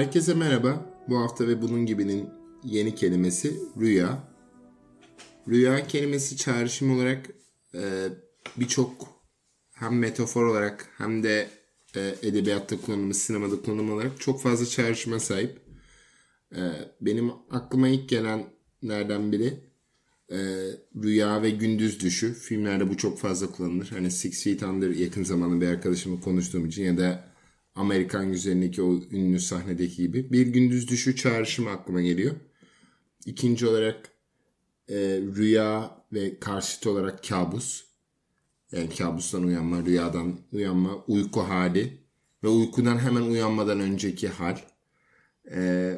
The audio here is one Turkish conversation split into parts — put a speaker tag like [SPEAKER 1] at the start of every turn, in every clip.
[SPEAKER 1] Herkese merhaba. Bu hafta ve bunun gibinin yeni kelimesi rüya. Rüya kelimesi çağrışım olarak e, birçok hem metafor olarak hem de e, edebiyatta kullanımı, sinemada kullanımı olarak çok fazla çağrışıma sahip. E, benim aklıma ilk gelenlerden biri e, rüya ve gündüz düşü. Filmlerde bu çok fazla kullanılır. Hani Six Feet Under yakın zamanda bir arkadaşımla konuştuğum için ya da Amerikan Güzeli'ndeki o ünlü sahnedeki gibi. Bir gündüz düşü çağrışımı aklıma geliyor. İkinci olarak e, rüya ve karşıt olarak kabus. Yani kabustan uyanma, rüyadan uyanma, uyku hali ve uykudan hemen uyanmadan önceki hal. E,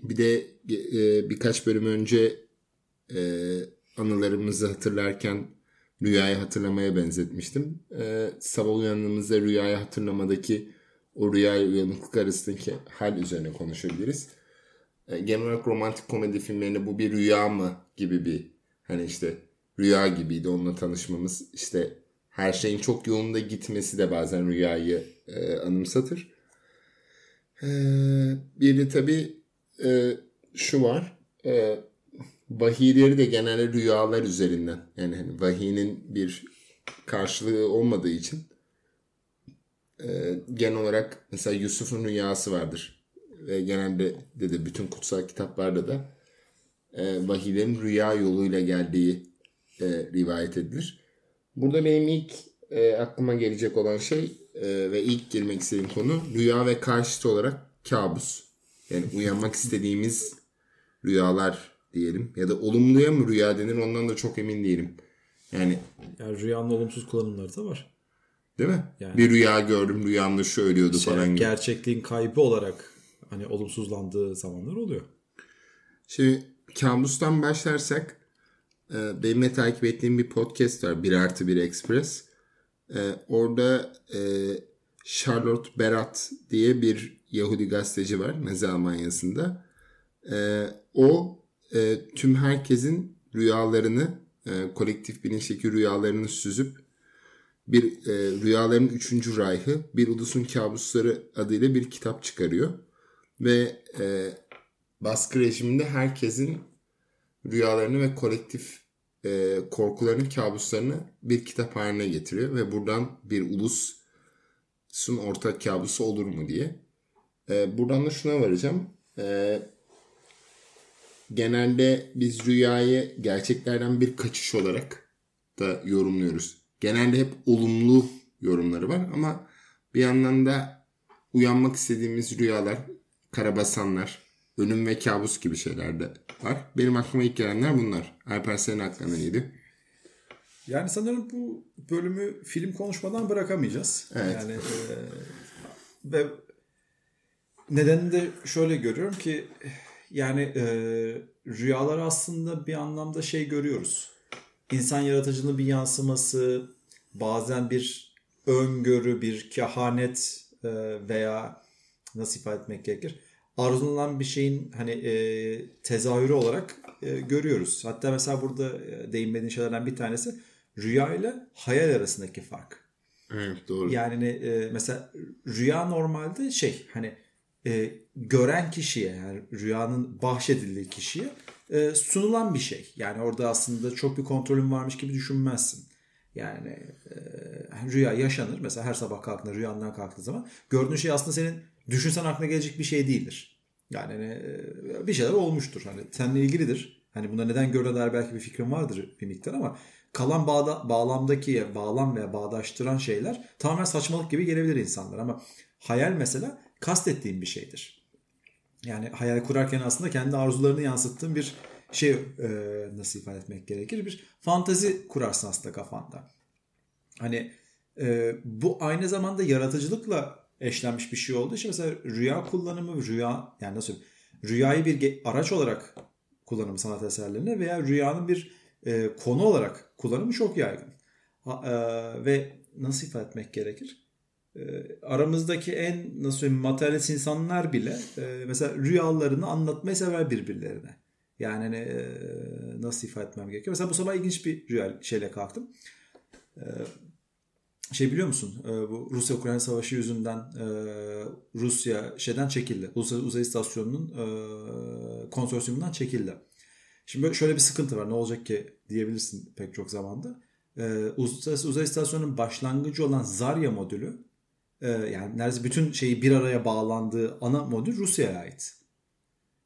[SPEAKER 1] bir de e, birkaç bölüm önce e, anılarımızı hatırlarken rüyayı hatırlamaya benzetmiştim. E, sabah uyandığımızda rüyayı hatırlamadaki o rüya uyanıklık arasındaki hal üzerine konuşabiliriz. E, genel olarak romantik komedi filmlerinde bu bir rüya mı gibi bir hani işte rüya gibiydi onunla tanışmamız. İşte her şeyin çok yolunda gitmesi de bazen rüyayı e, anımsatır. E, bir de tabii e, şu var. E, vahiyleri de genelde rüyalar üzerinden. Yani hani vahiyinin bir karşılığı olmadığı için e, genel olarak mesela Yusuf'un rüyası vardır. Ve genelde de, bütün kutsal kitaplarda da e, vahiylerin rüya yoluyla geldiği e, rivayet edilir. Burada benim ilk e, aklıma gelecek olan şey e, ve ilk girmek istediğim konu rüya ve karşıt olarak kabus. Yani uyanmak istediğimiz rüyalar diyelim. Ya da olumluya mı rüya denir ondan da çok emin değilim. Yani,
[SPEAKER 2] yani rüyanın olumsuz kullanımları da var.
[SPEAKER 1] Değil mi? Yani, bir rüya gördüm rüyamda şöylüyordu şey, falan
[SPEAKER 2] gibi. Gerçekliğin kaybı olarak hani olumsuzlandığı zamanlar oluyor.
[SPEAKER 1] Şimdi kabustan başlarsak e, benim de takip ettiğim bir podcast var. 1 artı 1 Express. E, orada e, Charlotte Berat diye bir Yahudi gazeteci var Nazi Almanya'sında. O tüm herkesin rüyalarını, kolektif bilinçteki rüyalarını süzüp bir e, Rüyaların Üçüncü Rayhı, Bir Ulusun Kabusları adıyla bir kitap çıkarıyor. Ve e, baskı rejiminde herkesin rüyalarını ve kolektif e, korkularını, kabuslarını bir kitap haline getiriyor. Ve buradan bir ulusun ortak kabusu olur mu diye. E, buradan da şuna varacağım. E, genelde biz rüyayı gerçeklerden bir kaçış olarak da yorumluyoruz genelde hep olumlu yorumları var ama bir yandan da uyanmak istediğimiz rüyalar, karabasanlar, ölüm ve kabus gibi şeyler de var. Benim aklıma ilk gelenler bunlar. Alper senin aklına neydi?
[SPEAKER 2] Yani sanırım bu bölümü film konuşmadan bırakamayacağız. Evet. Yani e, ve nedenini de şöyle görüyorum ki yani e, rüyalar aslında bir anlamda şey görüyoruz insan yaratıcılığının bir yansıması, bazen bir öngörü, bir kehanet e, veya nasıl ifade etmek gerekir? Arzulanan bir şeyin hani e, tezahürü olarak e, görüyoruz. Hatta mesela burada e, değinmediğin şeylerden bir tanesi rüya ile hayal arasındaki fark.
[SPEAKER 1] Evet doğru.
[SPEAKER 2] Yani e, mesela rüya normalde şey hani e, gören kişiye yani rüyanın bahşedildiği kişiye e, sunulan bir şey. Yani orada aslında çok bir kontrolün varmış gibi düşünmezsin. Yani e, rüya yaşanır. Mesela her sabah kalktığında rüyandan kalktığı zaman gördüğün şey aslında senin düşünsen aklına gelecek bir şey değildir. Yani hani, e, bir şeyler olmuştur. Hani seninle ilgilidir. Hani buna neden gördüğüne dair belki bir fikrin vardır bir miktar ama kalan bağda, bağlamdaki bağlam veya bağdaştıran şeyler tamamen saçmalık gibi gelebilir insanlar ama hayal mesela kastettiğim bir şeydir. Yani hayal kurarken aslında kendi arzularını yansıttığın bir şey e, nasıl ifade etmek gerekir? Bir fantazi kurarsın aslında kafanda. Hani e, bu aynı zamanda yaratıcılıkla eşlenmiş bir şey olduğu için mesela rüya kullanımı, rüya yani nasıl rüyayı bir araç olarak kullanımı sanat eserlerine veya rüyanın bir e, konu olarak kullanımı çok yaygın. Ha, e, ve nasıl ifade etmek gerekir? Ee, aramızdaki en nasıl söyleyeyim materyalist insanlar bile e, mesela rüyalarını anlatmayı sever birbirlerine. Yani hani, e, nasıl ifade etmem gerekiyor. Mesela bu sabah ilginç bir rüya şeyle kalktım. E, şey biliyor musun? Ee, bu Rusya-Ukrayna savaşı yüzünden e, Rusya şeyden çekildi. Uluslararası Uzay İstasyonu'nun e, konsorsiyumundan çekildi. Şimdi şöyle bir sıkıntı var. Ne olacak ki diyebilirsin pek çok zamanda. Ee, Uluslararası Uzay İstasyonu'nun başlangıcı olan Zarya modülü e, yani neredeyse bütün şeyi bir araya bağlandığı ana modül Rusya'ya ait.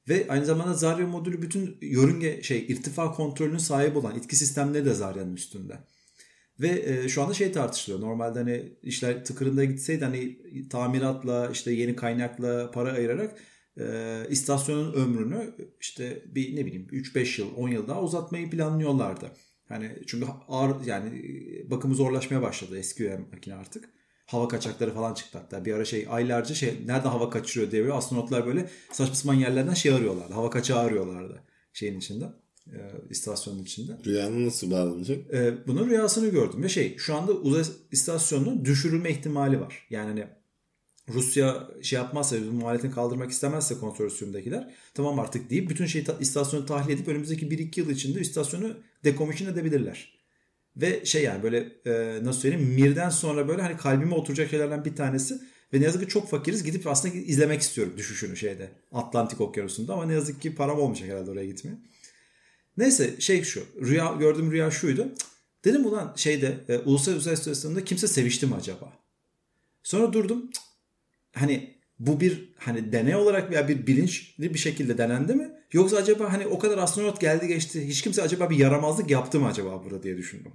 [SPEAKER 2] Ve aynı zamanda Zarya modülü bütün yörünge şey irtifa kontrolünün sahibi olan itki sistemleri de Zarya'nın üstünde. Ve e, şu anda şey tartışılıyor. Normalde hani işler tıkırında gitseydi hani tamiratla işte yeni kaynakla para ayırarak e, istasyonun ömrünü işte bir ne bileyim 3-5 yıl 10 yıl daha uzatmayı planlıyorlardı. Hani çünkü ağır yani bakımı zorlaşmaya başladı eski makine artık. Hava kaçakları falan çıktı hatta. Bir ara şey aylarca şey nerede hava kaçırıyor diye böyle astronotlar böyle saçma sapan yerlerden şey arıyorlardı. Hava kaçağı arıyorlardı şeyin içinde. E, istasyonun içinde.
[SPEAKER 1] Rüyanın nasıl bağlanacak?
[SPEAKER 2] E, bunun rüyasını gördüm ve şey şu anda uzay istasyonunun düşürülme ihtimali var. Yani hani Rusya şey yapmazsa, bu muhalefetini kaldırmak istemezse konsorsiyumdakiler tamam artık deyip bütün şeyi ta, istasyonu tahliye edip önümüzdeki 1-2 yıl içinde istasyonu dekomisyon edebilirler. Ve şey yani böyle e, nasıl söyleyeyim Mir'den sonra böyle hani kalbime oturacak şeylerden bir tanesi ve ne yazık ki çok fakiriz gidip aslında izlemek istiyorum düşüşünü şeyde Atlantik Okyanusu'nda ama ne yazık ki param olmayacak herhalde oraya gitmeye. Neyse şey şu rüya gördüğüm rüya şuydu. Dedim ulan şeyde e, uluslararası istasyonunda kimse sevişti mi acaba? Sonra durdum. Cık, hani bu bir hani deney olarak veya bir bilinçli bir şekilde denendi mi? Yoksa acaba hani o kadar astronot geldi geçti hiç kimse acaba bir yaramazlık yaptı mı acaba burada diye düşündüm.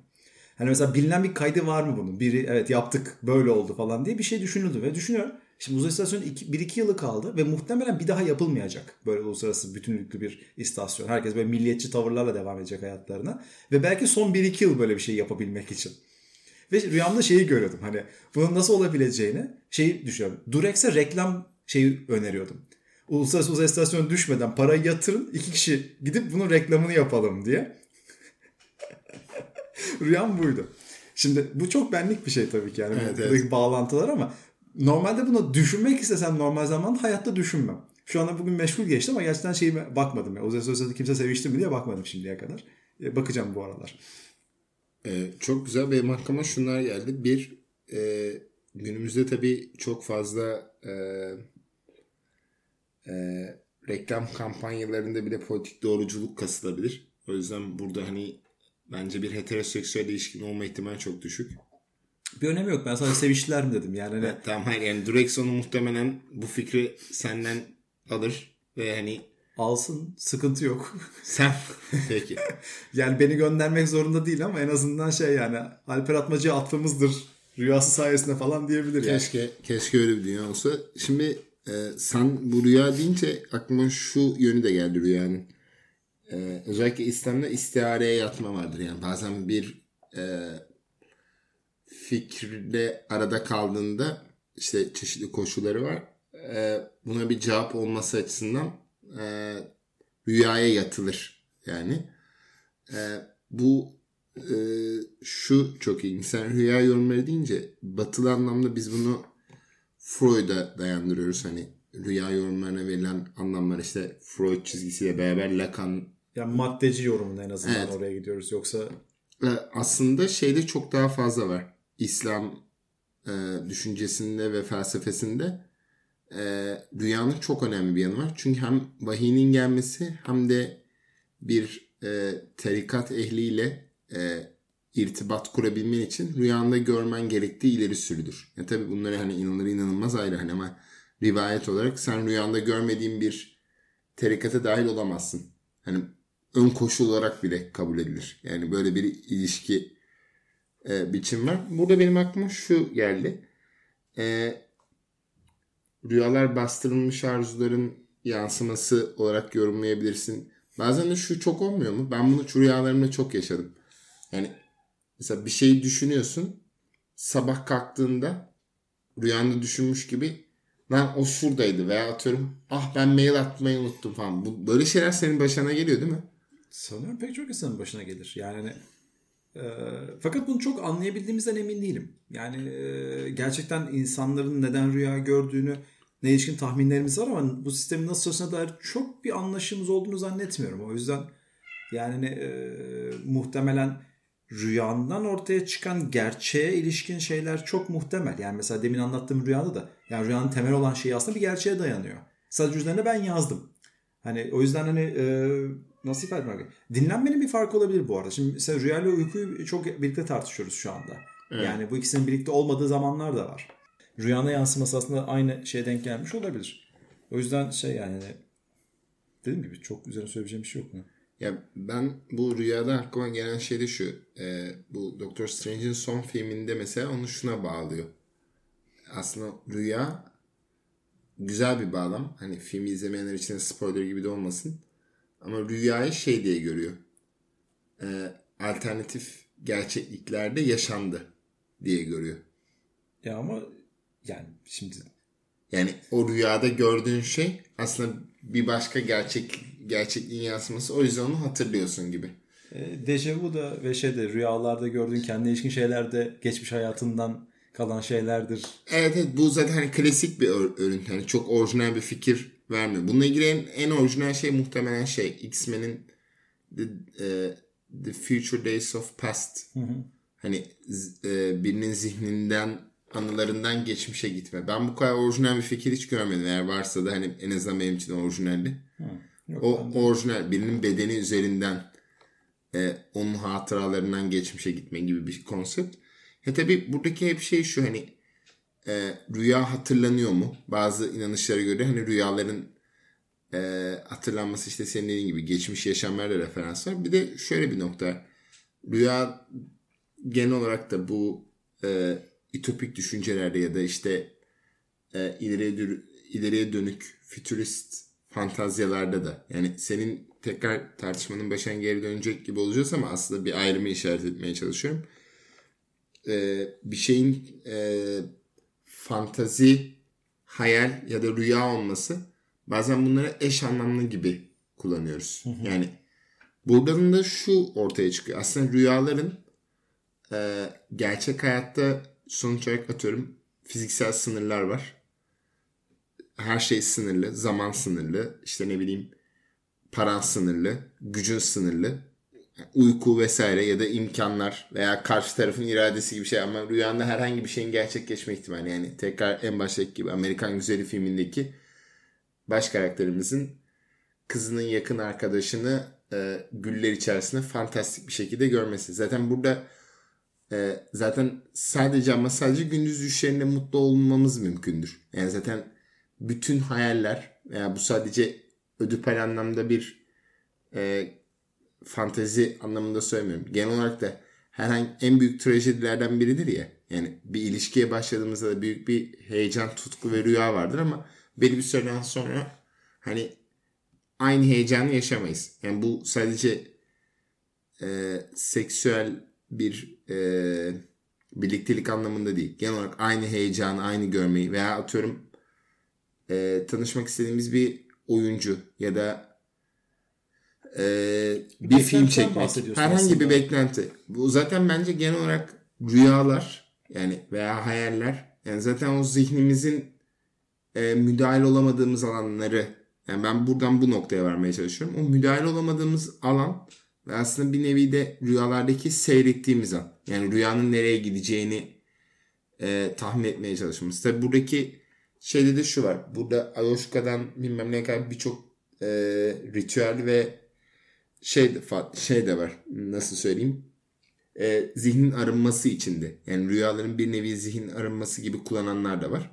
[SPEAKER 2] Hani mesela bilinen bir kaydı var mı bunun? Biri evet yaptık böyle oldu falan diye bir şey düşünüldü ve düşünüyorum. Şimdi uzay istasyonu 1-2 yılı kaldı ve muhtemelen bir daha yapılmayacak böyle uluslararası bütünlüklü bir istasyon. Herkes böyle milliyetçi tavırlarla devam edecek hayatlarına. Ve belki son 1-2 yıl böyle bir şey yapabilmek için. Ve rüyamda şeyi görüyordum hani bunun nasıl olabileceğini şeyi düşünüyorum. Durex'e reklam şeyi öneriyordum. Uluslararası uzay istasyonu düşmeden parayı yatırın iki kişi gidip bunun reklamını yapalım diye. Rüyam buydu. Şimdi bu çok benlik bir şey tabii ki yani evet, evet. bağlantılar ama normalde bunu düşünmek istesem normal zamanda hayatta düşünmem. Şu anda bugün meşgul geçti ama gerçekten şeyime bakmadım. Yani. Uzay istasyonu kimse sevişti mi diye bakmadım şimdiye kadar. E, bakacağım bu aralar.
[SPEAKER 1] Ee, çok güzel benim aklıma şunlar geldi. Bir e, günümüzde tabii çok fazla e, e, reklam kampanyalarında bile politik doğruculuk kasılabilir. O yüzden burada hani bence bir heteroseksüel ilişkin olma ihtimali çok düşük.
[SPEAKER 2] Bir önemi yok. Ben sadece seviştiler mi dedim. Yani hani...
[SPEAKER 1] evet, tamam hayır yani Drexon'u muhtemelen bu fikri senden alır ve hani
[SPEAKER 2] alsın sıkıntı yok.
[SPEAKER 1] Sen peki.
[SPEAKER 2] yani beni göndermek zorunda değil ama en azından şey yani Alper Atmacı'ya atfımızdır rüyası sayesinde falan diyebilir
[SPEAKER 1] keşke,
[SPEAKER 2] yani.
[SPEAKER 1] Keşke öyle bir dünya olsa. Şimdi e, sen bu rüya deyince aklıma şu yönü de geldi rüyanın. E, özellikle İslam'da istihareye yatma vardır. Yani bazen bir e, fikirle arada kaldığında işte çeşitli koşulları var. E, buna bir cevap olması açısından e, rüyaya yatılır. Yani e, bu e, şu çok iyi. Sen rüya yorumları deyince batılı anlamda biz bunu Freud'a dayandırıyoruz. Hani rüya yorumlarına verilen anlamlar işte Freud çizgisiyle beraber Lacan
[SPEAKER 2] yani maddeci yorumunda en azından evet. oraya gidiyoruz. Yoksa
[SPEAKER 1] aslında şeyde çok daha fazla var. İslam e, düşüncesinde ve felsefesinde e, rüyanın çok önemli bir yanı var. Çünkü hem vahiyinin gelmesi hem de bir e, tarikat ehliyle e, irtibat kurabilmen için rüyanda görmen gerektiği ileri sürüdür. Ya tabii bunları hani inanılır inanılmaz ayrı hani ama rivayet olarak sen rüyanda görmediğin bir tarikata dahil olamazsın. Hani ön koşul olarak bile kabul edilir. Yani böyle bir ilişki e, biçim var. Burada benim aklıma şu geldi. E, rüyalar bastırılmış arzuların yansıması olarak yorumlayabilirsin. Bazen de şu çok olmuyor mu? Ben bunu rüyalarımda çok yaşadım. Yani mesela bir şeyi düşünüyorsun. Sabah kalktığında rüyanda düşünmüş gibi lan o şuradaydı veya atıyorum ah ben mail atmayı unuttum falan. Bu, böyle şeyler senin başına geliyor değil mi?
[SPEAKER 2] Sanıyorum pek çok insanın başına gelir. Yani hani, e, fakat bunu çok anlayabildiğimizden emin değilim. Yani e, gerçekten insanların neden rüya gördüğünü ne ilişkin tahminlerimiz var ama bu sistemin nasıl çalıştığına dair çok bir anlaşımız olduğunu zannetmiyorum. O yüzden yani e, muhtemelen rüyandan ortaya çıkan gerçeğe ilişkin şeyler çok muhtemel. Yani mesela demin anlattığım rüyada da yani rüyanın temel olan şeyi aslında bir gerçeğe dayanıyor. Sadece üzerine ben yazdım. Hani o yüzden hani e, nasıl ifade etmek? Dinlenmenin bir farkı olabilir bu arada. Şimdi mesela rüya ile uykuyu çok birlikte tartışıyoruz şu anda. Evet. Yani bu ikisinin birlikte olmadığı zamanlar da var. Rüyana yansıması aslında aynı şeye denk gelmiş olabilir. O yüzden şey yani dediğim gibi çok üzerine söyleyeceğim bir şey yok mu?
[SPEAKER 1] Ya ben bu rüyada aklıma gelen şey de şu. E, bu Doctor Strange'in son filminde mesela onu şuna bağlıyor. Aslında rüya güzel bir bağlam. Hani filmi izlemeyenler için spoiler gibi de olmasın. Ama rüyayı şey diye görüyor. E, alternatif gerçekliklerde yaşandı diye görüyor.
[SPEAKER 2] Ya ama yani şimdi
[SPEAKER 1] yani o rüyada gördüğün şey aslında bir başka gerçek gerçekliğin yansıması. O yüzden onu hatırlıyorsun gibi.
[SPEAKER 2] E, dejavu da ve şeyde rüyalarda gördüğün kendi ilişkin şeyler de geçmiş hayatından kalan şeylerdir.
[SPEAKER 1] Evet evet bu zaten hani klasik bir örüntü. Hani çok orijinal bir fikir vermiyor. Bununla ilgili en, en orijinal şey muhtemelen şey X-Men'in The, uh, The Future Days of Past. Hı hı. Hani e, birinin zihninden anılarından geçmişe gitme. Ben bu kadar orijinal bir fikir hiç görmedim. Eğer varsa da hani en azından benim için orijinaldi. Yok, o orijinal birinin bedeni üzerinden e, onun hatıralarından geçmişe gitme gibi bir konsept. Ya tabi buradaki hep şey şu hani e, rüya hatırlanıyor mu? Bazı inanışlara göre hani rüyaların e, hatırlanması işte senin dediğin gibi geçmiş yaşamlarla referans var. Bir de şöyle bir nokta. Rüya genel olarak da bu e, ütopik düşüncelerde ya da işte e, ileriye, ileriye dönük fütürist fantazyalarda da yani senin tekrar tartışmanın başına geri dönecek gibi olacağız ama aslında bir ayrımı işaret etmeye çalışıyorum. Ee, bir şeyin e, fantazi, hayal ya da rüya olması bazen bunları eş anlamlı gibi kullanıyoruz. Hı hı. Yani buradan da şu ortaya çıkıyor. Aslında rüyaların e, gerçek hayatta sonuç olarak atıyorum fiziksel sınırlar var her şey sınırlı, zaman sınırlı, işte ne bileyim paran sınırlı, gücün sınırlı, uyku vesaire ya da imkanlar veya karşı tarafın iradesi gibi şey ama rüyanda herhangi bir şeyin gerçekleşme ihtimali yani tekrar en baştaki gibi Amerikan Güzeli filmindeki baş karakterimizin kızının yakın arkadaşını e, güller içerisinde fantastik bir şekilde görmesi. Zaten burada e, zaten sadece ama sadece gündüz düşlerinde mutlu olmamız mümkündür. Yani zaten bütün hayaller yani bu sadece ödüpel anlamda bir e, fantezi anlamında söylemiyorum. Genel olarak da herhangi en büyük trajedilerden biridir ya. Yani bir ilişkiye başladığımızda da büyük bir heyecan, tutku ve rüya vardır ama belli bir süreden sonra hani aynı heyecanı yaşamayız. Yani bu sadece e, seksüel bir e, birliktelik anlamında değil. Genel olarak aynı heyecanı, aynı görmeyi veya atıyorum e, tanışmak istediğimiz bir oyuncu ya da e, bir film çekmek. Herhangi aslında. bir beklenti. Bu zaten bence genel olarak rüyalar yani veya hayaller yani zaten o zihnimizin e, müdahil olamadığımız alanları yani ben buradan bu noktaya varmaya çalışıyorum. O müdahil olamadığımız alan ve aslında bir nevi de rüyalardaki seyrettiğimiz an. Yani rüyanın nereye gideceğini e, tahmin etmeye çalışmamız. Tabi buradaki şeyde de şu var. Burada Ayoshka'dan bilmem ne kadar birçok e, ritüel ve şey de, şey de var. Nasıl söyleyeyim? E, zihnin arınması içinde. Yani rüyaların bir nevi zihin arınması gibi kullananlar da var.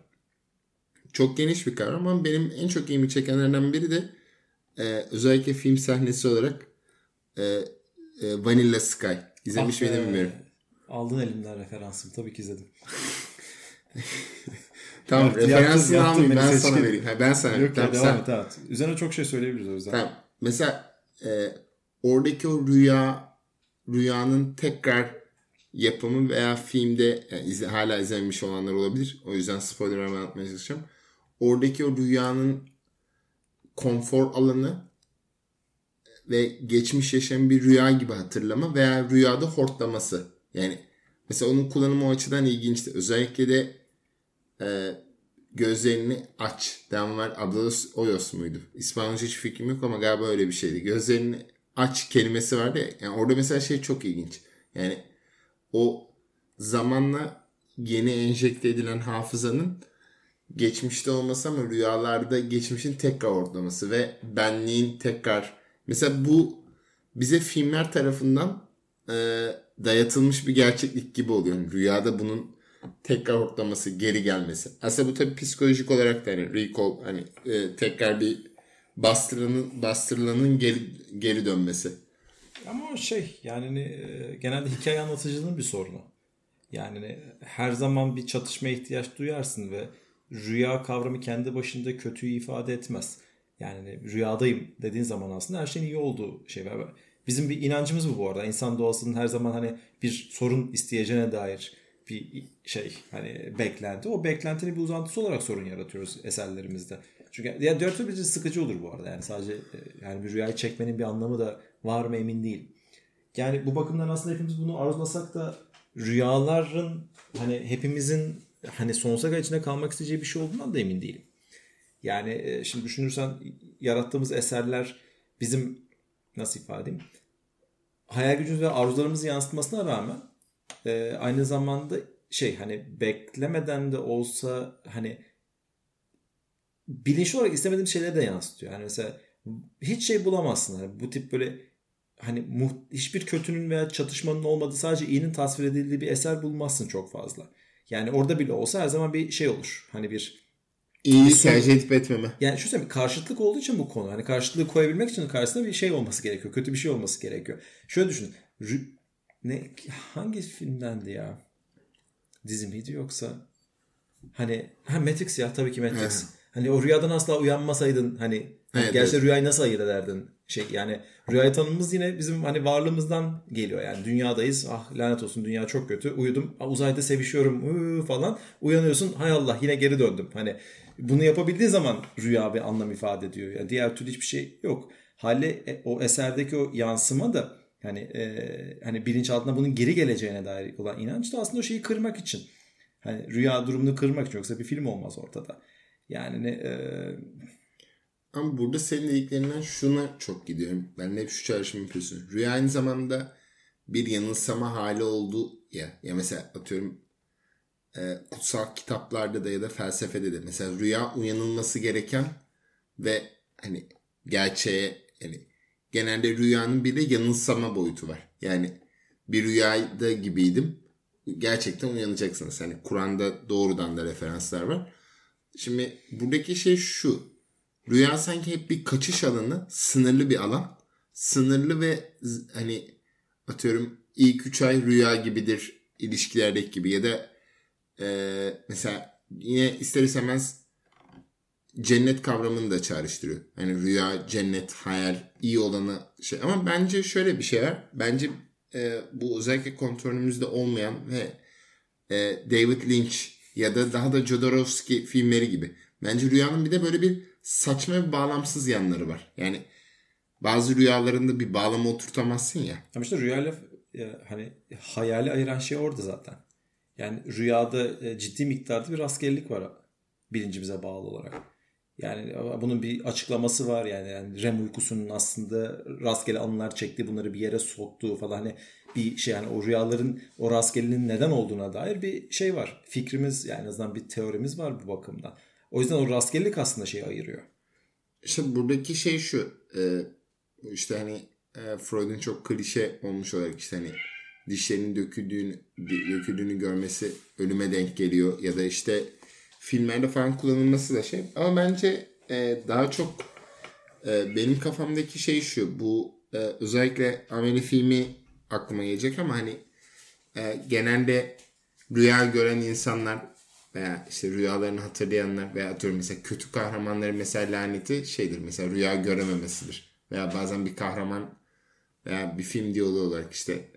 [SPEAKER 1] Çok geniş bir kavram ama benim en çok ilmi çekenlerden biri de e, özellikle film sahnesi olarak e, e, Vanilla Sky. İzlemiş ah, miydim bilmiyorum.
[SPEAKER 2] Aldın elimden referansım. Tabii ki izledim.
[SPEAKER 1] Tamam Yaptı, referansını yaptım, almayayım ben sana vereyim. Ha, ben sana
[SPEAKER 2] Yok tamam, ya devam sen... et evet. Üzerine çok şey söyleyebiliriz o yüzden.
[SPEAKER 1] Tamam. Mesela e, oradaki o rüya rüyanın tekrar yapımı veya filmde yani izle, hala izlememiş olanlar olabilir. O yüzden spoiler anlatmaya çalışacağım. Oradaki o rüyanın konfor alanı ve geçmiş yaşayan bir rüya gibi hatırlama veya rüyada hortlaması. Yani mesela onun kullanımı o açıdan ilginçti. Özellikle de e, gözlerini aç. Denver Ablalos Oyos muydu? İspanyolca hiç fikrim yok ama galiba öyle bir şeydi. Gözlerini aç kelimesi vardı ya. Yani orada mesela şey çok ilginç. Yani o zamanla yeni enjekte edilen hafızanın geçmişte olması ama rüyalarda geçmişin tekrar ortlaması ve benliğin tekrar mesela bu bize filmler tarafından e, dayatılmış bir gerçeklik gibi oluyor. Yani rüyada bunun tekrar ortlaması, geri gelmesi. Aslında bu tabii psikolojik olarak da hani recall hani e, tekrar bir bastırılanın bastırılanın geri, geri dönmesi.
[SPEAKER 2] Ama o şey yani hani, e, genelde hikaye anlatıcının bir sorunu. Yani hani, her zaman bir çatışma ihtiyaç duyarsın ve rüya kavramı kendi başında kötüyü ifade etmez. Yani hani, rüyadayım dediğin zaman aslında her şeyin iyi olduğu şey var. Bizim bir inancımız bu bu arada. İnsan doğasının her zaman hani bir sorun isteyeceğine dair bir şey hani beklenti. O beklentinin bir uzantısı olarak sorun yaratıyoruz eserlerimizde. Çünkü ya diğer türlü sıkıcı olur bu arada. Yani sadece e, yani bir rüyayı çekmenin bir anlamı da var mı emin değil. Yani bu bakımdan aslında hepimiz bunu arzulasak da rüyaların hani hepimizin hani sonsuza kadar içinde kalmak isteyeceği bir şey olduğundan da emin değilim. Yani e, şimdi düşünürsen yarattığımız eserler bizim nasıl ifade edeyim? Hayal gücümüz ve arzularımızı yansıtmasına rağmen e, aynı zamanda şey hani beklemeden de olsa hani bilinçli olarak istemediğim şeyleri de yansıtıyor. Yani mesela hiç şey bulamazsın. Yani bu tip böyle hani muht- hiçbir kötünün veya çatışmanın olmadığı sadece iyinin tasvir edildiği bir eser bulmazsın çok fazla. Yani orada bile olsa her zaman bir şey olur. Hani bir
[SPEAKER 1] İyi son... tercih edip etmeme.
[SPEAKER 2] Yani şu söyleyeyim karşıtlık olduğu için bu konu. Hani karşıtlığı koyabilmek için karşısında bir şey olması gerekiyor. Kötü bir şey olması gerekiyor. Şöyle düşün. Ne hangi filmdendi ya? Dizi miydi yoksa hani ha Matrix ya tabii ki Matrix. hani o rüyadan asla uyanmasaydın hani evet, gerçekten evet. rüyayı nasıl ayırt ederdin? Şey yani rüyayı tanımımız yine bizim hani varlığımızdan geliyor yani dünyadayız ah lanet olsun dünya çok kötü uyudum uzayda sevişiyorum falan uyanıyorsun hay Allah yine geri döndüm hani bunu yapabildiği zaman rüya bir anlam ifade ediyor yani diğer türlü hiçbir şey yok hali e, o eserdeki o yansıma da hani e, hani bilinçaltına bunun geri geleceğine dair olan inanç da aslında o şeyi kırmak için hani rüya durumunu kırmak için yoksa bir film olmaz ortada yani e,
[SPEAKER 1] ama burada senin dediklerinden şuna çok gidiyorum. Ben hep şu çalışma yapıyorsun. Rüya aynı zamanda bir yanılsama hali oldu ya. Ya mesela atıyorum e, kutsal kitaplarda da ya da felsefede de mesela rüya uyanılması gereken ve hani gerçeğe yani genelde rüyanın bir de yanılsama boyutu var. Yani bir rüyada gibiydim. Gerçekten uyanacaksınız. Hani Kur'an'da doğrudan da referanslar var. Şimdi buradaki şey şu. Rüya sanki hep bir kaçış alanı, sınırlı bir alan. Sınırlı ve hani atıyorum ilk üç ay rüya gibidir ilişkilerdeki gibi ya da e, mesela yine ister istemez cennet kavramını da çağrıştırıyor. Hani rüya, cennet, hayal, iyi olanı şey. Ama bence şöyle bir şey var. Bence e, bu özellikle kontrolümüzde olmayan ve e, David Lynch ya da daha da Jodorowsky filmleri gibi. Bence rüyanın bir de böyle bir saçma ve bağlamsız yanları var. Yani bazı rüyalarında bir bağlama oturtamazsın ya.
[SPEAKER 2] Ama işte rüyayla hani hayali ayıran şey orada zaten. Yani rüyada e, ciddi miktarda bir rastgelelik var bilincimize bağlı olarak. Yani bunun bir açıklaması var yani, yani REM uykusunun aslında rastgele anılar çektiği bunları bir yere soktuğu falan hani bir şey yani o rüyaların o rastgelinin neden olduğuna dair bir şey var. Fikrimiz yani en azından bir teorimiz var bu bakımdan. O yüzden o rastgelelik aslında şeyi ayırıyor.
[SPEAKER 1] İşte buradaki şey şu. E, işte hani e, Freud'un çok klişe olmuş olarak işte hani dişlerinin döküldüğünü, döküldüğünü görmesi ölüme denk geliyor. Ya da işte filmlerde falan kullanılması da şey. Ama bence e, daha çok e, benim kafamdaki şey şu. Bu e, özellikle Ameli filmi aklıma gelecek ama hani e, genelde rüya gören insanlar veya işte rüyalarını hatırlayanlar veya atıyorum mesela kötü kahramanların mesela laneti şeydir mesela rüya görememesidir. Veya bazen bir kahraman veya bir film diyaloğu olarak işte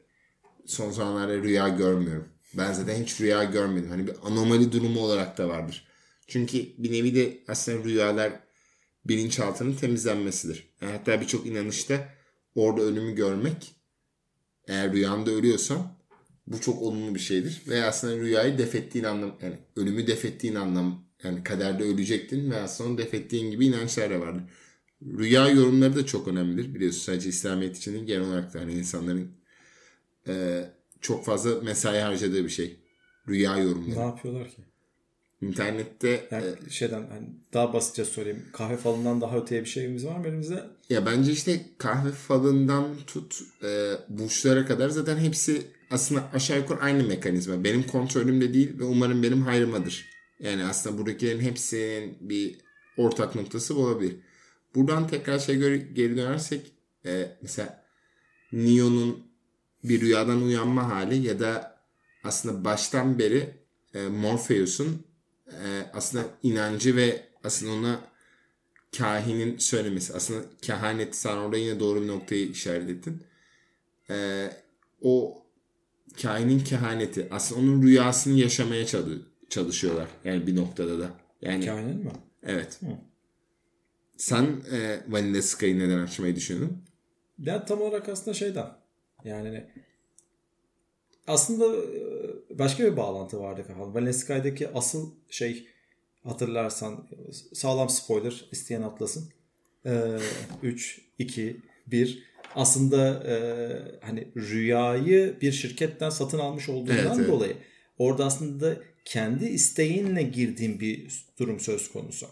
[SPEAKER 1] son zamanlarda rüya görmüyorum. Ben zaten hiç rüya görmedim. Hani bir anomali durumu olarak da vardır. Çünkü bir nevi de aslında rüyalar bilinçaltının temizlenmesidir. Yani hatta birçok inanışta orada ölümü görmek eğer rüyanda ölüyorsan bu çok olumlu bir şeydir. Ve aslında rüyayı defettiğin anlam yani ölümü defettiğin anlam yani kaderde ölecektin ve aslında defettiğin gibi inançlar da vardı. Rüya yorumları da çok önemlidir. Biliyorsun sadece İslamiyet için değil genel olarak da hani insanların e, çok fazla mesai harcadığı bir şey. Rüya yorumları.
[SPEAKER 2] Ne yapıyorlar ki?
[SPEAKER 1] İnternette
[SPEAKER 2] Yani
[SPEAKER 1] e,
[SPEAKER 2] şeyden hani daha basitçe sorayım. Kahve falından daha öteye bir şeyimiz var mı elimizde?
[SPEAKER 1] ya bence işte kahve falından tut e, burçlara kadar zaten hepsi aslında aşağı yukarı aynı mekanizma. Benim kontrolümde değil ve umarım benim hayrımadır. Yani aslında buradakilerin hepsinin bir ortak noktası olabilir. Buradan tekrar şey geri dönersek e, mesela Neo'nun bir rüyadan uyanma hali ya da aslında baştan beri e, Morpheus'un e, aslında inancı ve aslında ona kahinin söylemesi. Aslında kehanet sen orada yine doğru bir noktayı işaret ettin. E, o kahinin kehaneti aslında onun rüyasını yaşamaya çalı- çalışıyorlar. Yani bir noktada da. Yani
[SPEAKER 2] Kainin mi?
[SPEAKER 1] evet. Sen e, Vanilla Sky'ı neden açmayı düşündün?
[SPEAKER 2] Ya tam olarak aslında şeyden. Yani hani aslında e, başka bir bağlantı vardı kafamda. Vanilla Sky'daki asıl şey hatırlarsan sağlam spoiler isteyen atlasın. 3, 2, 1 aslında e, hani rüyayı bir şirketten satın almış olduğundan
[SPEAKER 1] Evet, evet.
[SPEAKER 2] dolayı orada aslında kendi isteğinle girdiğin bir durum söz konusu.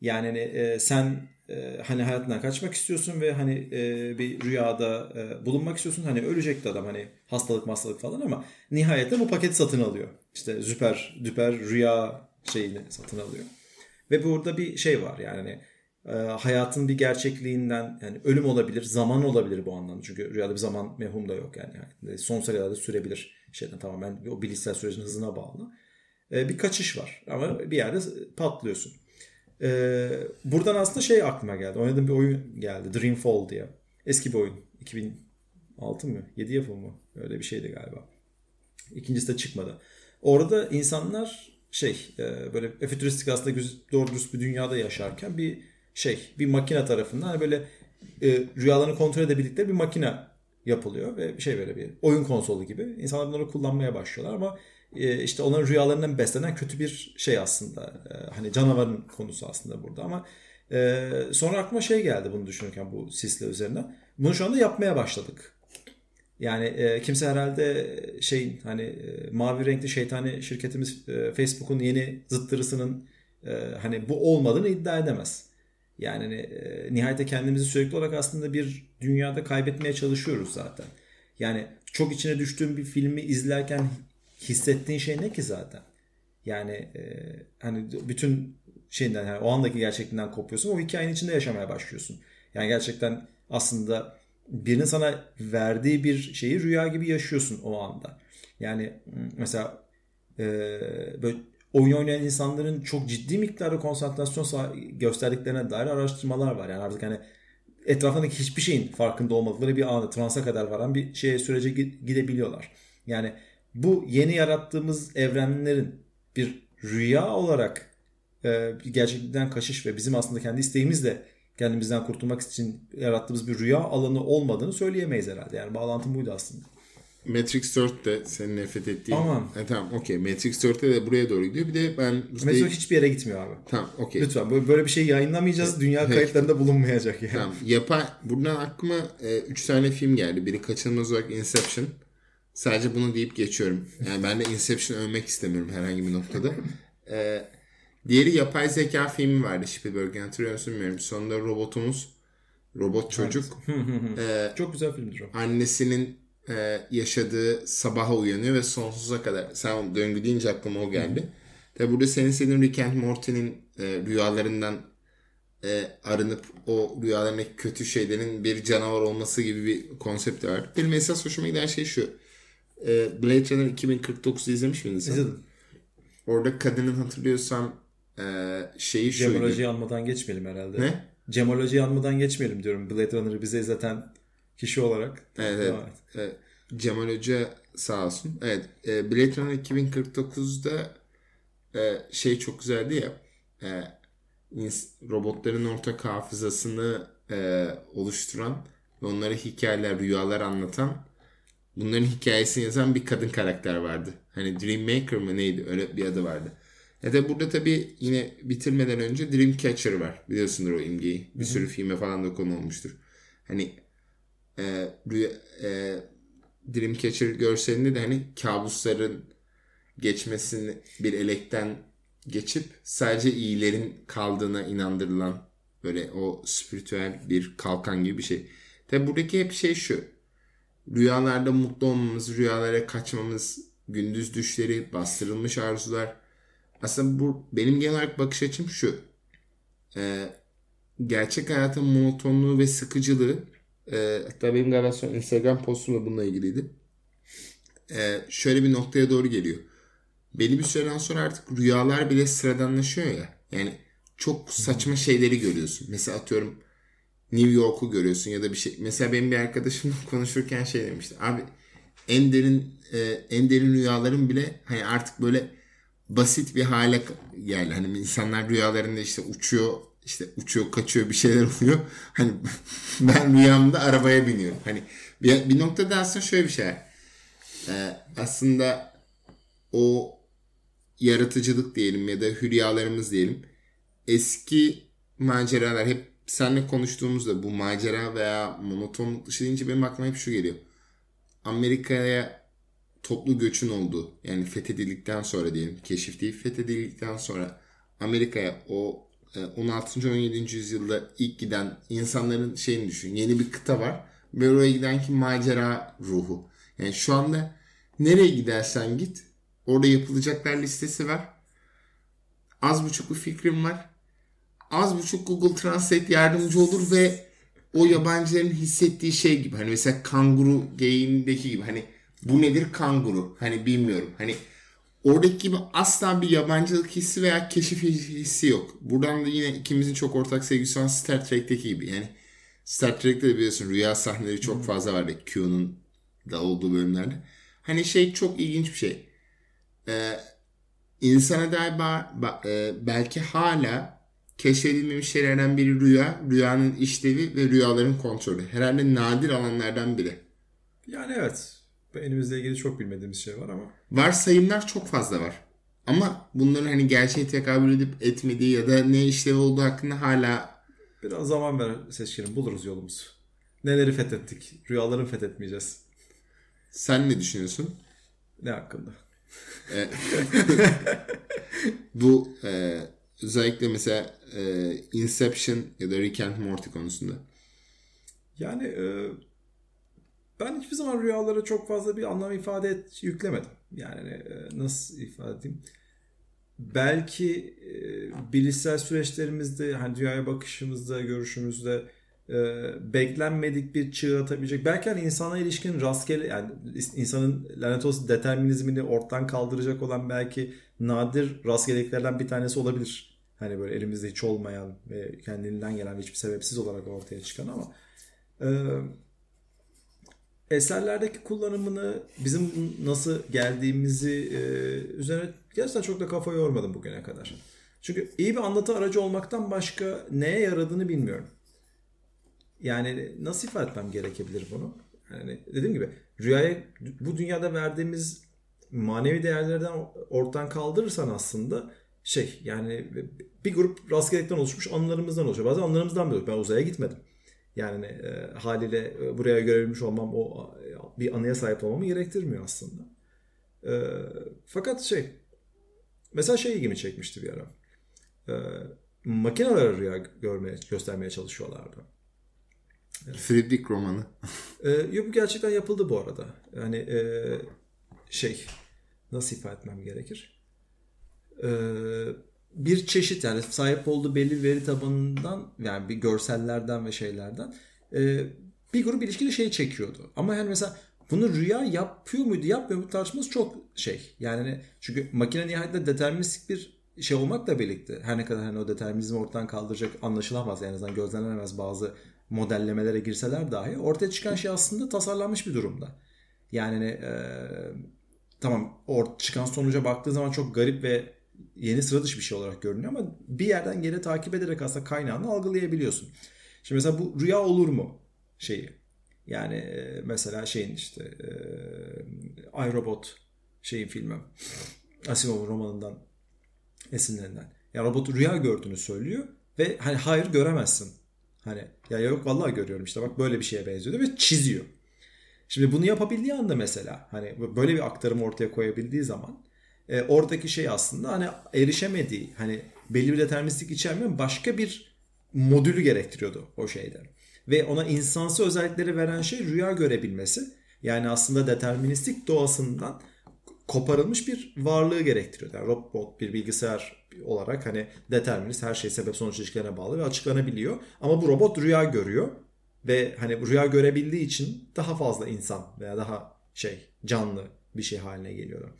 [SPEAKER 2] Yani hani, e, sen e, hani hayatından kaçmak istiyorsun ve hani e, bir rüyada e, bulunmak istiyorsun. Hani ölecekti adam hani hastalık hastalık falan ama nihayetinde bu paketi satın alıyor. İşte süper düper rüya şeyini satın alıyor. Ve burada bir şey var yani hani, e, hayatın bir gerçekliğinden yani ölüm olabilir, zaman olabilir bu anlamda. Çünkü rüyada bir zaman mevhum da yok yani. yani sonsuza kadar da sürebilir şeyden tamamen o bilişsel sürecin hızına bağlı. E, bir kaçış var ama bir yerde patlıyorsun. Ee, buradan aslında şey aklıma geldi. Oynadığım bir oyun geldi. Dreamfall diye. Eski bir oyun. 2006 mı? 7 yapımı mı? Öyle bir şeydi galiba. İkincisi de çıkmadı. Orada insanlar şey e, böyle fütüristik aslında güz- doğru dürüst bir dünyada yaşarken bir şey bir makine tarafından böyle e, rüyalarını kontrol edebildikleri bir makine yapılıyor ve şey böyle bir oyun konsolu gibi. İnsanlar bunları kullanmaya başlıyorlar ama işte onların rüyalarından beslenen kötü bir şey aslında. E, hani canavarın konusu aslında burada ama e, sonra aklıma şey geldi bunu düşünürken bu sisle üzerine. Bunu şu anda yapmaya başladık. Yani e, kimse herhalde şeyin hani e, mavi renkli şeytani şirketimiz Facebook'un yeni zıttırısının hani bu olmadığını iddia edemez. Yani hani, e, nihayete kendimizi sürekli olarak aslında bir dünyada kaybetmeye çalışıyoruz zaten. Yani çok içine düştüğün bir filmi izlerken hissettiğin şey ne ki zaten? Yani e, hani bütün şeyinden yani o andaki gerçekliğinden kopuyorsun. O hikayenin içinde yaşamaya başlıyorsun. Yani gerçekten aslında birinin sana verdiği bir şeyi rüya gibi yaşıyorsun o anda. Yani mesela e, böyle oyun oynayan insanların çok ciddi miktarda konsantrasyon gösterdiklerine dair araştırmalar var. Yani artık hani etrafındaki hiçbir şeyin farkında olmadıkları bir anda transa kadar varan bir şeye sürece gi- gidebiliyorlar. Yani bu yeni yarattığımız evrenlerin bir rüya olarak e, gerçeklikten kaçış ve bizim aslında kendi isteğimizle kendimizden kurtulmak için yarattığımız bir rüya alanı olmadığını söyleyemeyiz herhalde. Yani bağlantım buydu aslında.
[SPEAKER 1] Matrix 4 de senin nefret ettiğin.
[SPEAKER 2] Aman.
[SPEAKER 1] E, tamam okey. Matrix 4'te de buraya doğru gidiyor. Bir de ben...
[SPEAKER 2] Mesela hiçbir yere gitmiyor abi.
[SPEAKER 1] Tamam okey.
[SPEAKER 2] Lütfen böyle bir şey yayınlamayacağız. Dünya kayıtlarında bulunmayacak yani.
[SPEAKER 1] Tamam. Yapay, buradan aklıma 3 tane film geldi. Biri kaçınılmaz olarak Inception. Sadece bunu deyip geçiyorum. Yani ben de Inception övmek istemiyorum herhangi bir noktada. E, diğeri yapay zeka filmi vardı. Spielberg'in hatırlıyor musun bilmiyorum. Sonunda robotumuz, robot çocuk e,
[SPEAKER 2] Çok güzel filmdir o.
[SPEAKER 1] annesinin e, yaşadığı sabaha uyanıyor ve sonsuza kadar. Sen döngü deyince aklıma o geldi. Tabi burada senin istediğin Rick and Morty'nin e, rüyalarından e, arınıp o rüyalarındaki kötü şeylerin bir canavar olması gibi bir konsept var. Benim esas hoşuma giden şey şu. E, Blade Runner 2049'u izlemiş miydin sen?
[SPEAKER 2] İzledim.
[SPEAKER 1] Orada kadının hatırlıyorsan e, şeyi şuydu.
[SPEAKER 2] Cemolojiyi anmadan geçmeyelim herhalde.
[SPEAKER 1] Ne?
[SPEAKER 2] Cemolojiyi anmadan geçmeyelim diyorum. Blade Runner'ı bize izleten kişi olarak.
[SPEAKER 1] Evet, evet. Cemal Hoca sağ olsun. Evet. E, Blade Runner 2049'da e, şey çok güzeldi ya. E, ins- robotların ortak hafızasını e, oluşturan ve onlara hikayeler, rüyalar anlatan bunların hikayesini yazan bir kadın karakter vardı. Hani Dream Maker mı neydi? Öyle bir adı vardı. Ya da burada tabii yine bitirmeden önce Dreamcatcher var. Biliyorsundur o imgeyi. Bir sürü filme falan da konu olmuştur. Hani e, rüya, e, Dreamcatcher görselinde de hani kabusların geçmesini bir elekten geçip sadece iyilerin kaldığına inandırılan böyle o spiritüel bir kalkan gibi bir şey. Tabi buradaki hep şey şu. Rüyalarda mutlu olmamız, rüyalara kaçmamız, gündüz düşleri, bastırılmış arzular. Aslında bu benim genel olarak bakış açım şu. Ee, gerçek hayatın monotonluğu ve sıkıcılığı e, hatta benim galiba son Instagram postum bununla ilgiliydi. Ee, şöyle bir noktaya doğru geliyor. Belli bir süreden sonra artık rüyalar bile sıradanlaşıyor ya. Yani çok saçma şeyleri görüyorsun. Mesela atıyorum New York'u görüyorsun ya da bir şey. Mesela benim bir arkadaşımla konuşurken şey demişti. Abi en derin e, en derin rüyaların bile hani artık böyle basit bir hale geldi. Hani insanlar rüyalarında işte uçuyor işte uçuyor kaçıyor bir şeyler oluyor. Hani ben rüyamda arabaya biniyorum. Hani bir, bir noktada aslında şöyle bir şey. Ee, aslında o yaratıcılık diyelim ya da hülyalarımız diyelim. Eski maceralar hep seninle konuştuğumuzda bu macera veya monotonluk dışı deyince benim aklıma hep şu geliyor. Amerika'ya toplu göçün olduğu yani fethedildikten sonra diyelim keşif değil fethedildikten sonra Amerika'ya o 16. E, 17. yüzyılda ilk giden insanların şeyini düşün. Yeni bir kıta var. Ve oraya giden ki macera ruhu. Yani şu anda nereye gidersen git orada yapılacaklar listesi var. Az buçuk bir fikrim var. Az buçuk Google Translate yardımcı olur ve o yabancıların hissettiği şey gibi. Hani mesela kanguru geyiğindeki gibi. Hani bu nedir kanguru? Hani bilmiyorum. Hani oradaki gibi asla bir yabancılık hissi veya keşif hissi yok. Buradan da yine ikimizin çok ortak sevgisi olan Star Trek'teki gibi. Yani Star Trek'te de biliyorsun rüya sahneleri çok fazla var. Q'nun da olduğu bölümlerde. Hani şey çok ilginç bir şey. Ee, insana dair e, belki hala keşfedilmemiş şeylerden biri rüya, rüyanın işlevi ve rüyaların kontrolü. Herhalde nadir alanlardan biri.
[SPEAKER 2] Yani evet. Elimizle ilgili çok bilmediğimiz şey var ama.
[SPEAKER 1] Varsayımlar çok fazla var. Ama bunların hani gerçeğe tekabül edip etmediği ya da ne işlevi olduğu hakkında hala...
[SPEAKER 2] Biraz zaman ver seçkinim buluruz yolumuzu. Neleri fethettik? Rüyaları fethetmeyeceğiz.
[SPEAKER 1] Sen ne düşünüyorsun?
[SPEAKER 2] Ne hakkında?
[SPEAKER 1] E, bu e, özellikle mesela e, Inception ya da Rick and Morty konusunda.
[SPEAKER 2] Yani e, ben hiçbir zaman rüyalara çok fazla bir anlam ifade et, yüklemedim. Yani e, nasıl ifade edeyim? Belki e, bilişsel süreçlerimizde, hani dünyaya bakışımızda, görüşümüzde e, beklenmedik bir çığ atabilecek. Belki hani insana ilişkin rastgele yani insanın lanet olsun determinizmini ortadan kaldıracak olan belki nadir rastgeleliklerden bir tanesi olabilir. Hani böyle elimizde hiç olmayan ve kendinden gelen hiçbir sebepsiz olarak ortaya çıkan ama e, eserlerdeki kullanımını bizim nasıl geldiğimizi e, üzerine gerçekten çok da kafa yormadım bugüne kadar. Çünkü iyi bir anlatı aracı olmaktan başka neye yaradığını bilmiyorum. Yani nasıl ifade etmem gerekebilir bunu? Yani dediğim gibi rüyaya bu dünyada verdiğimiz manevi değerlerden ortadan kaldırırsan aslında şey yani bir grup rastgelelikten oluşmuş anılarımızdan oluşuyor. Bazen anılarımızdan bile Ben uzaya gitmedim. Yani e, haliyle e, buraya görevlenmiş olmam o e, bir anıya sahip olmamı gerektirmiyor aslında. E, fakat şey mesela şey ilgimi çekmişti bir ara. E, makineler rüya görmeye, göstermeye çalışıyorlardı.
[SPEAKER 1] Friedrich romanı.
[SPEAKER 2] e, yok gerçekten yapıldı bu arada. Yani e, şey nasıl ifade etmem gerekir? Eee bir çeşit yani sahip olduğu belli veri tabanından yani bir görsellerden ve şeylerden e, bir grup ilişkili şey çekiyordu. Ama yani mesela bunu rüya yapıyor muydu yapmıyor muydu tartışması çok şey. Yani çünkü makine nihayetinde deterministik bir şey olmakla birlikte her ne kadar hani o determinizmi ortadan kaldıracak anlaşılamaz en azından gözlenemez bazı modellemelere girseler dahi ortaya çıkan şey aslında tasarlanmış bir durumda. Yani e, tamam or çıkan sonuca baktığı zaman çok garip ve yeni sıra dışı bir şey olarak görünüyor ama bir yerden geri takip ederek aslında kaynağını algılayabiliyorsun. Şimdi mesela bu rüya olur mu şeyi? Yani e, mesela şeyin işte e, iRobot şeyin filmi Asimov'un romanından esinlerinden. Ya robot rüya gördüğünü söylüyor ve hani hayır göremezsin. Hani ya yok vallahi görüyorum işte bak böyle bir şeye benziyor ve çiziyor. Şimdi bunu yapabildiği anda mesela hani böyle bir aktarım ortaya koyabildiği zaman e, oradaki şey aslında hani erişemediği hani belli bir deterministik içermeyen başka bir modülü gerektiriyordu o şeyde. Ve ona insansı özellikleri veren şey rüya görebilmesi. Yani aslında deterministik doğasından koparılmış bir varlığı gerektiriyor. Yani robot bir bilgisayar olarak hani determinist her şey sebep sonuç ilişkilerine bağlı ve açıklanabiliyor. Ama bu robot rüya görüyor ve hani rüya görebildiği için daha fazla insan veya daha şey canlı bir şey haline geliyor.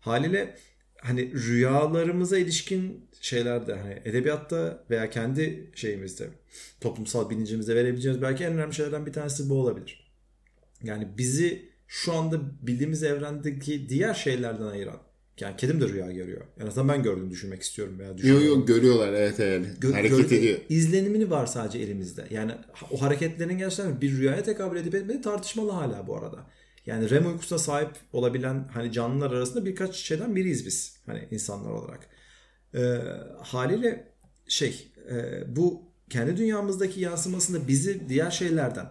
[SPEAKER 2] Haliyle hani rüyalarımıza ilişkin şeylerde hani edebiyatta veya kendi şeyimizde toplumsal bilincimizde verebileceğimiz belki en önemli şeylerden bir tanesi bu olabilir. Yani bizi şu anda bildiğimiz evrendeki diğer şeylerden ayıran yani kedim de rüya görüyor. En azından ben gördüğümü düşünmek istiyorum veya.
[SPEAKER 1] Yok yok görüyorlar evet evet. Gö- Hareket gör- ediyor.
[SPEAKER 2] İzlenimini var sadece elimizde. Yani o hareketlerin gerçekten bir rüyaya tekabül edip etmediği tartışmalı hala bu arada. Yani REM uykusuna sahip olabilen hani canlılar arasında birkaç şeyden biriyiz biz. Hani insanlar olarak. Ee, haliyle şey e, bu kendi dünyamızdaki yansımasında bizi diğer şeylerden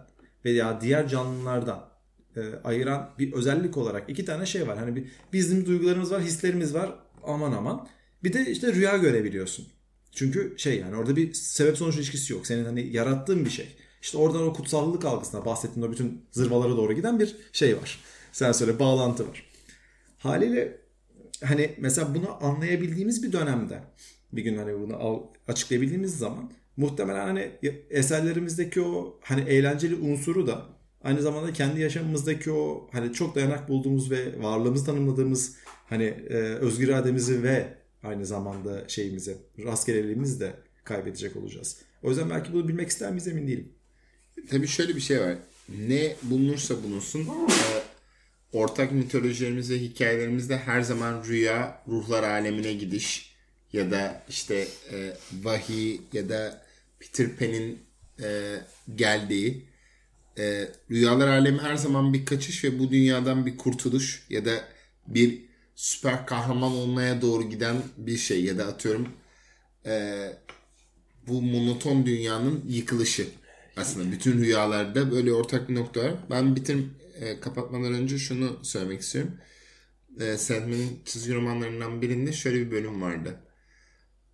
[SPEAKER 2] veya diğer canlılardan e, ayıran bir özellik olarak iki tane şey var. Hani bir bizim duygularımız var, hislerimiz var. Aman aman. Bir de işte rüya görebiliyorsun. Çünkü şey yani orada bir sebep sonuç ilişkisi yok. Senin hani yarattığın bir şey. İşte oradan o kutsallık algısına bahsettiğin o bütün zırvalara doğru giden bir şey var. Sen söyle bağlantı var. Haliyle hani mesela bunu anlayabildiğimiz bir dönemde bir gün hani bunu açıklayabildiğimiz zaman muhtemelen hani eserlerimizdeki o hani eğlenceli unsuru da aynı zamanda kendi yaşamımızdaki o hani çok dayanak bulduğumuz ve varlığımızı tanımladığımız hani e, özgür irademizi ve aynı zamanda şeyimizi rastgeleliğimizi de kaybedecek olacağız. O yüzden belki bunu bilmek ister miyiz emin değilim.
[SPEAKER 1] Tabii şöyle bir şey var. Ne bulunursa bulunsun e, ortak mitolojilerimizde, hikayelerimizde her zaman rüya, ruhlar alemine gidiş ya da işte e, vahiy ya da Peter Pan'in e, geldiği e, rüyalar alemi her zaman bir kaçış ve bu dünyadan bir kurtuluş ya da bir süper kahraman olmaya doğru giden bir şey ya da atıyorum e, bu monoton dünyanın yıkılışı aslında bütün rüyalarda böyle ortak bir nokta var. Ben bitir e, kapatmadan önce şunu söylemek istiyorum. E, Sandman'in çizgi romanlarından birinde şöyle bir bölüm vardı.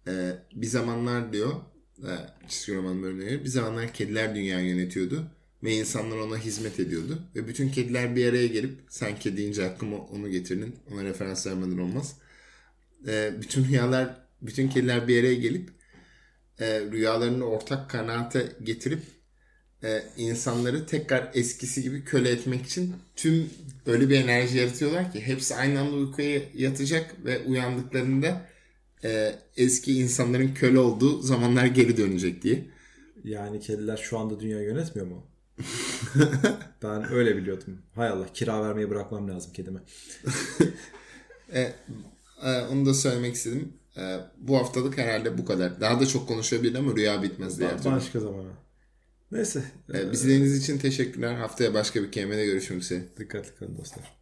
[SPEAKER 1] E, bir zamanlar diyor e, çizgi roman bölümleri bir zamanlar kediler dünya yönetiyordu ve insanlar ona hizmet ediyordu. Ve bütün kediler bir araya gelip sen kedi deyince aklıma onu getirdin. Ona referans vermeden olmaz. E, bütün rüyalar, bütün kediler bir araya gelip e, rüyalarını ortak kanaate getirip e, insanları tekrar eskisi gibi köle etmek için tüm öyle bir enerji yaratıyorlar ki hepsi aynı anda uykuya yatacak ve uyandıklarında e, eski insanların köle olduğu zamanlar geri dönecek diye.
[SPEAKER 2] Yani kediler şu anda dünya yönetmiyor mu? ben öyle biliyordum. Hay Allah kira vermeyi bırakmam lazım kedime.
[SPEAKER 1] e, e, onu da söylemek istedim. E, bu haftalık herhalde bu kadar. Daha da çok konuşabilir ama rüya bitmez diye.
[SPEAKER 2] Başka zamana. Neyse.
[SPEAKER 1] E, bizi için teşekkürler. Haftaya başka bir kelimede görüşmek üzere.
[SPEAKER 2] Dikkatli kalın dostlar.